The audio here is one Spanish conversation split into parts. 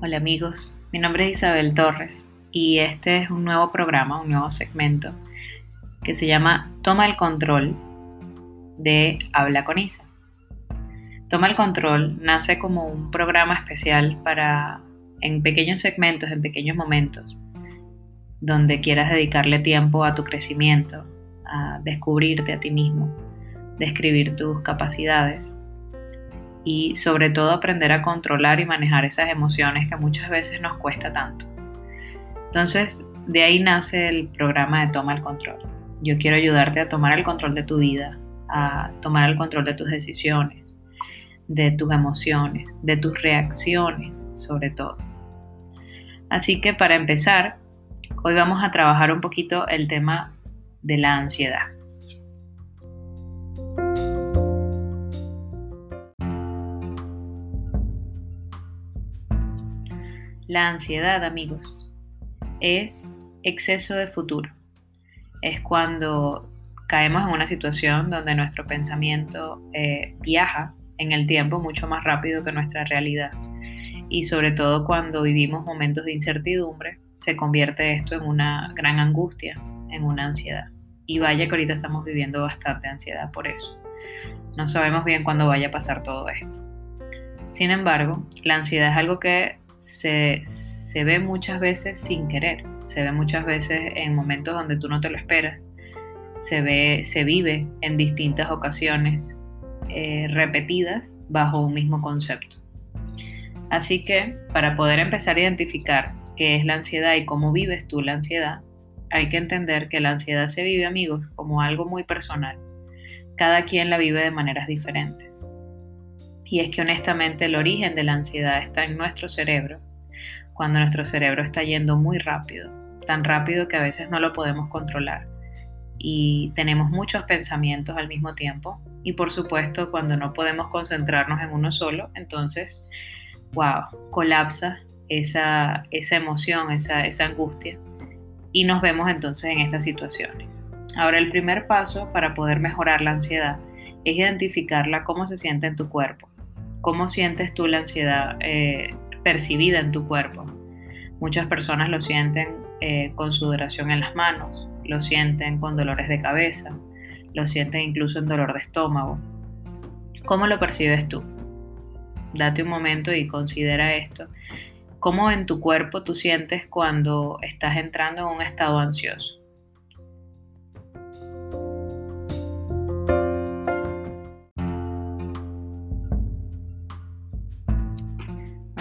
Hola amigos, mi nombre es Isabel Torres y este es un nuevo programa, un nuevo segmento que se llama Toma el control de Habla con Isa. Toma el control nace como un programa especial para en pequeños segmentos, en pequeños momentos, donde quieras dedicarle tiempo a tu crecimiento, a descubrirte a ti mismo, describir tus capacidades y sobre todo aprender a controlar y manejar esas emociones que muchas veces nos cuesta tanto. Entonces, de ahí nace el programa de Toma el Control. Yo quiero ayudarte a tomar el control de tu vida, a tomar el control de tus decisiones, de tus emociones, de tus reacciones, sobre todo. Así que para empezar, hoy vamos a trabajar un poquito el tema de la ansiedad. La ansiedad, amigos, es exceso de futuro. Es cuando caemos en una situación donde nuestro pensamiento eh, viaja en el tiempo mucho más rápido que nuestra realidad. Y sobre todo cuando vivimos momentos de incertidumbre, se convierte esto en una gran angustia, en una ansiedad. Y vaya que ahorita estamos viviendo bastante ansiedad por eso. No sabemos bien cuándo vaya a pasar todo esto. Sin embargo, la ansiedad es algo que se, ve muchas veces sin querer, se ve muchas veces en momentos donde tú no te lo esperas, se, ve, se vive en distintas ocasiones eh, repetidas bajo un mismo concepto. Así que para poder empezar a identificar qué es la ansiedad y cómo vives tú la ansiedad, hay que entender que la ansiedad se vive, amigos, como algo muy personal. Cada quien la vive de maneras diferentes. Y es que honestamente el origen de la ansiedad está en nuestro cerebro, cuando nuestro cerebro está yendo muy rápido, tan rápido que a veces no lo podemos controlar. Y tenemos muchos pensamientos al mismo tiempo. Y por supuesto, cuando no podemos concentrarnos en uno solo, entonces, wow, colapsa esa, esa emoción, esa, esa angustia. Y nos vemos entonces en estas situaciones. Ahora, el primer paso para poder mejorar la ansiedad es identificarla cómo se siente en tu cuerpo. ¿Cómo sientes tú la ansiedad eh, percibida en tu cuerpo? Muchas personas lo sienten eh, con sudoración en las manos, lo sienten con dolores de cabeza, lo sienten incluso en dolor de estómago. ¿Cómo lo percibes tú? Date un momento y considera esto. ¿Cómo en tu cuerpo tú sientes cuando estás entrando en un estado ansioso?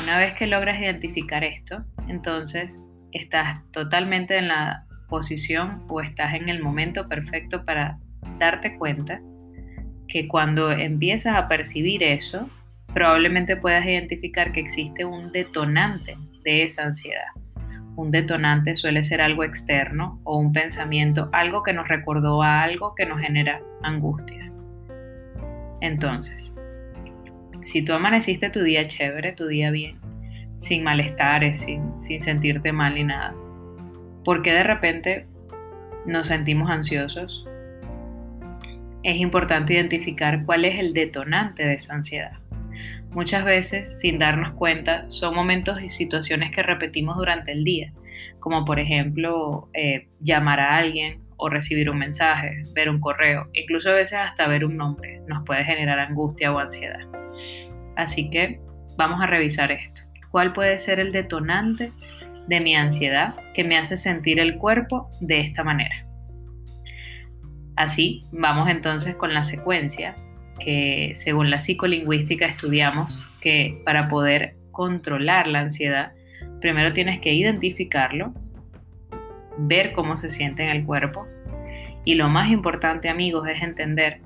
Una vez que logras identificar esto, entonces estás totalmente en la posición o estás en el momento perfecto para darte cuenta que cuando empiezas a percibir eso, probablemente puedas identificar que existe un detonante de esa ansiedad. Un detonante suele ser algo externo o un pensamiento, algo que nos recordó a algo que nos genera angustia. Entonces, si tú amaneciste tu día chévere, tu día bien, sin malestares, sin, sentirte mal ni nada, ¿por qué de repente nos sentimos ansiosos? Es importante identificar cuál es el detonante de esa ansiedad. Muchas veces, sin darnos cuenta, son momentos y situaciones que repetimos durante el día, como por ejemplo eh, llamar a alguien o recibir un mensaje, ver un correo, incluso a veces hasta ver un nombre nos puede generar angustia o ansiedad. Así que vamos a revisar esto. ¿Cuál puede ser el detonante de mi ansiedad que me hace sentir el cuerpo de esta manera? Así, vamos entonces con la secuencia que según la psicolingüística estudiamos que para poder controlar la ansiedad, primero tienes que identificarlo, ver cómo se siente en el cuerpo y lo más importante amigos es entender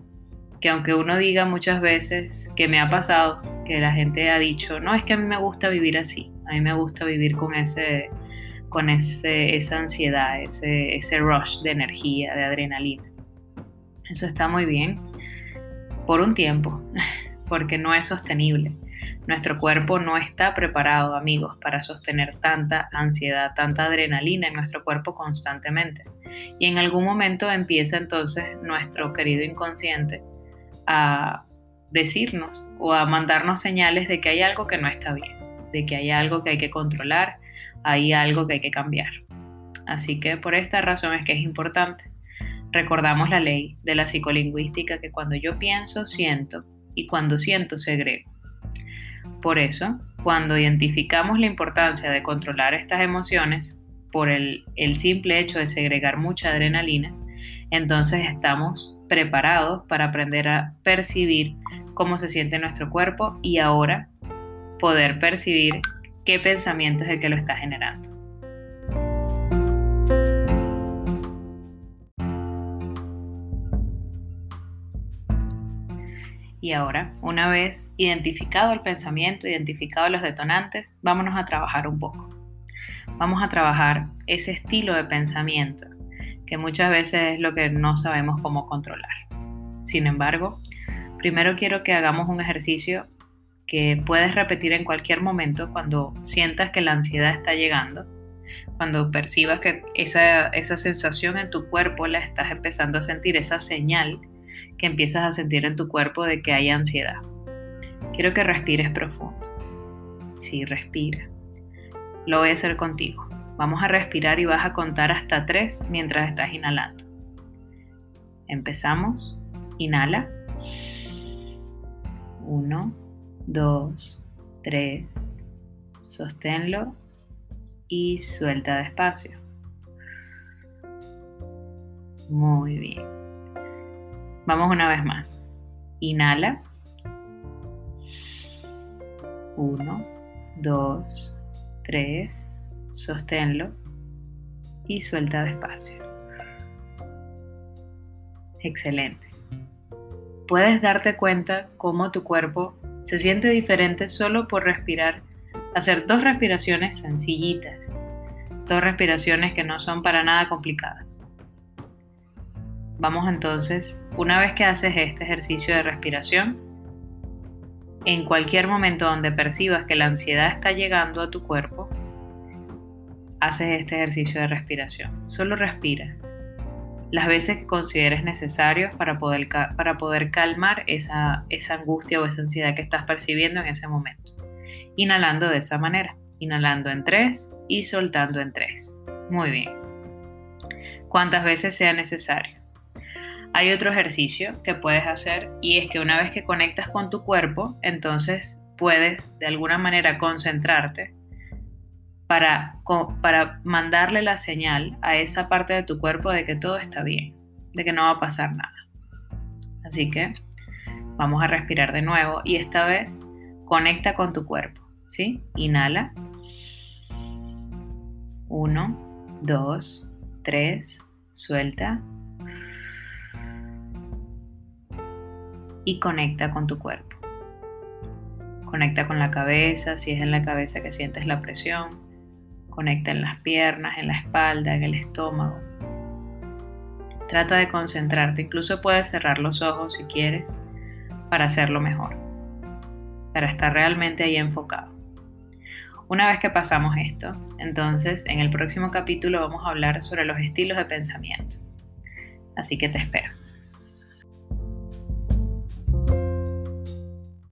que aunque uno diga muchas veces que me ha pasado, que la gente ha dicho, no, es que a mí me gusta vivir así, a mí me gusta vivir con, ese, con ese, esa ansiedad, ese, ese rush de energía, de adrenalina. Eso está muy bien por un tiempo, porque no es sostenible. Nuestro cuerpo no está preparado, amigos, para sostener tanta ansiedad, tanta adrenalina en nuestro cuerpo constantemente. Y en algún momento empieza entonces nuestro querido inconsciente a decirnos o a mandarnos señales de que hay algo que no está bien. de que hay algo que hay que controlar, hay algo que hay que cambiar. Así que por esta razón es que es importante. Recordamos la ley de la psicolingüística que cuando yo pienso, siento y cuando siento, segrego. Por eso, cuando identificamos la importancia de controlar estas emociones por el, el simple hecho de segregar mucha adrenalina, entonces estamos preparados para aprender a percibir cómo se siente nuestro cuerpo y ahora poder percibir qué pensamiento es el que lo está generando. Y ahora, una vez identificado el pensamiento, identificado los detonantes, vámonos a trabajar un poco. Vamos a trabajar ese estilo de pensamiento, que muchas veces es lo que no sabemos cómo controlar. Sin embargo, primero quiero que hagamos un ejercicio que puedes repetir en cualquier momento cuando sientas que la ansiedad está llegando, cuando percibas que esa, esa sensación en tu cuerpo la estás empezando a sentir, esa señal que empiezas a sentir en tu cuerpo de que hay ansiedad. Quiero que respires profundo. Sí, respira. Lo voy a hacer contigo. Vamos a respirar y vas a contar hasta tres mientras estás inhalando. Empezamos. Inhala. Uno, dos, tres. Sosténlo y suelta despacio. Muy bien. Vamos una vez más. Inhala. Uno, dos, tres. Sosténlo y suelta despacio. Excelente. Puedes darte cuenta cómo tu cuerpo se siente diferente solo por respirar, hacer dos respiraciones sencillitas, dos respiraciones que no son para nada complicadas. Vamos entonces, una vez que haces este ejercicio de respiración, en cualquier momento donde percibas que la ansiedad está llegando a tu cuerpo, haces este ejercicio de respiración. Solo respira las veces que consideres necesario para poder, para poder calmar esa, esa angustia o esa ansiedad que estás percibiendo en ese momento. Inhalando de esa manera, inhalando en tres y soltando en tres. Muy bien. Cuantas veces sea necesario. Hay otro ejercicio que puedes hacer y es que una vez que conectas con tu cuerpo, entonces puedes de alguna manera concentrarte para, para mandarle la señal a esa parte de tu cuerpo de que todo está bien, de que no va a pasar nada. Así que vamos a respirar de nuevo y esta vez conecta con tu cuerpo, ¿sí? Inhala. Uno, dos, tres, suelta. y conecta con tu cuerpo. Conecta con la cabeza, si es en la cabeza que sientes la presión. Conecta en las piernas, en la espalda, en el estómago. Trata de concentrarte, incluso puedes cerrar los ojos si quieres para hacerlo mejor, para estar realmente ahí enfocado. Una vez que pasamos esto, entonces en el próximo capítulo vamos a hablar sobre los estilos de pensamiento. Así que te espero.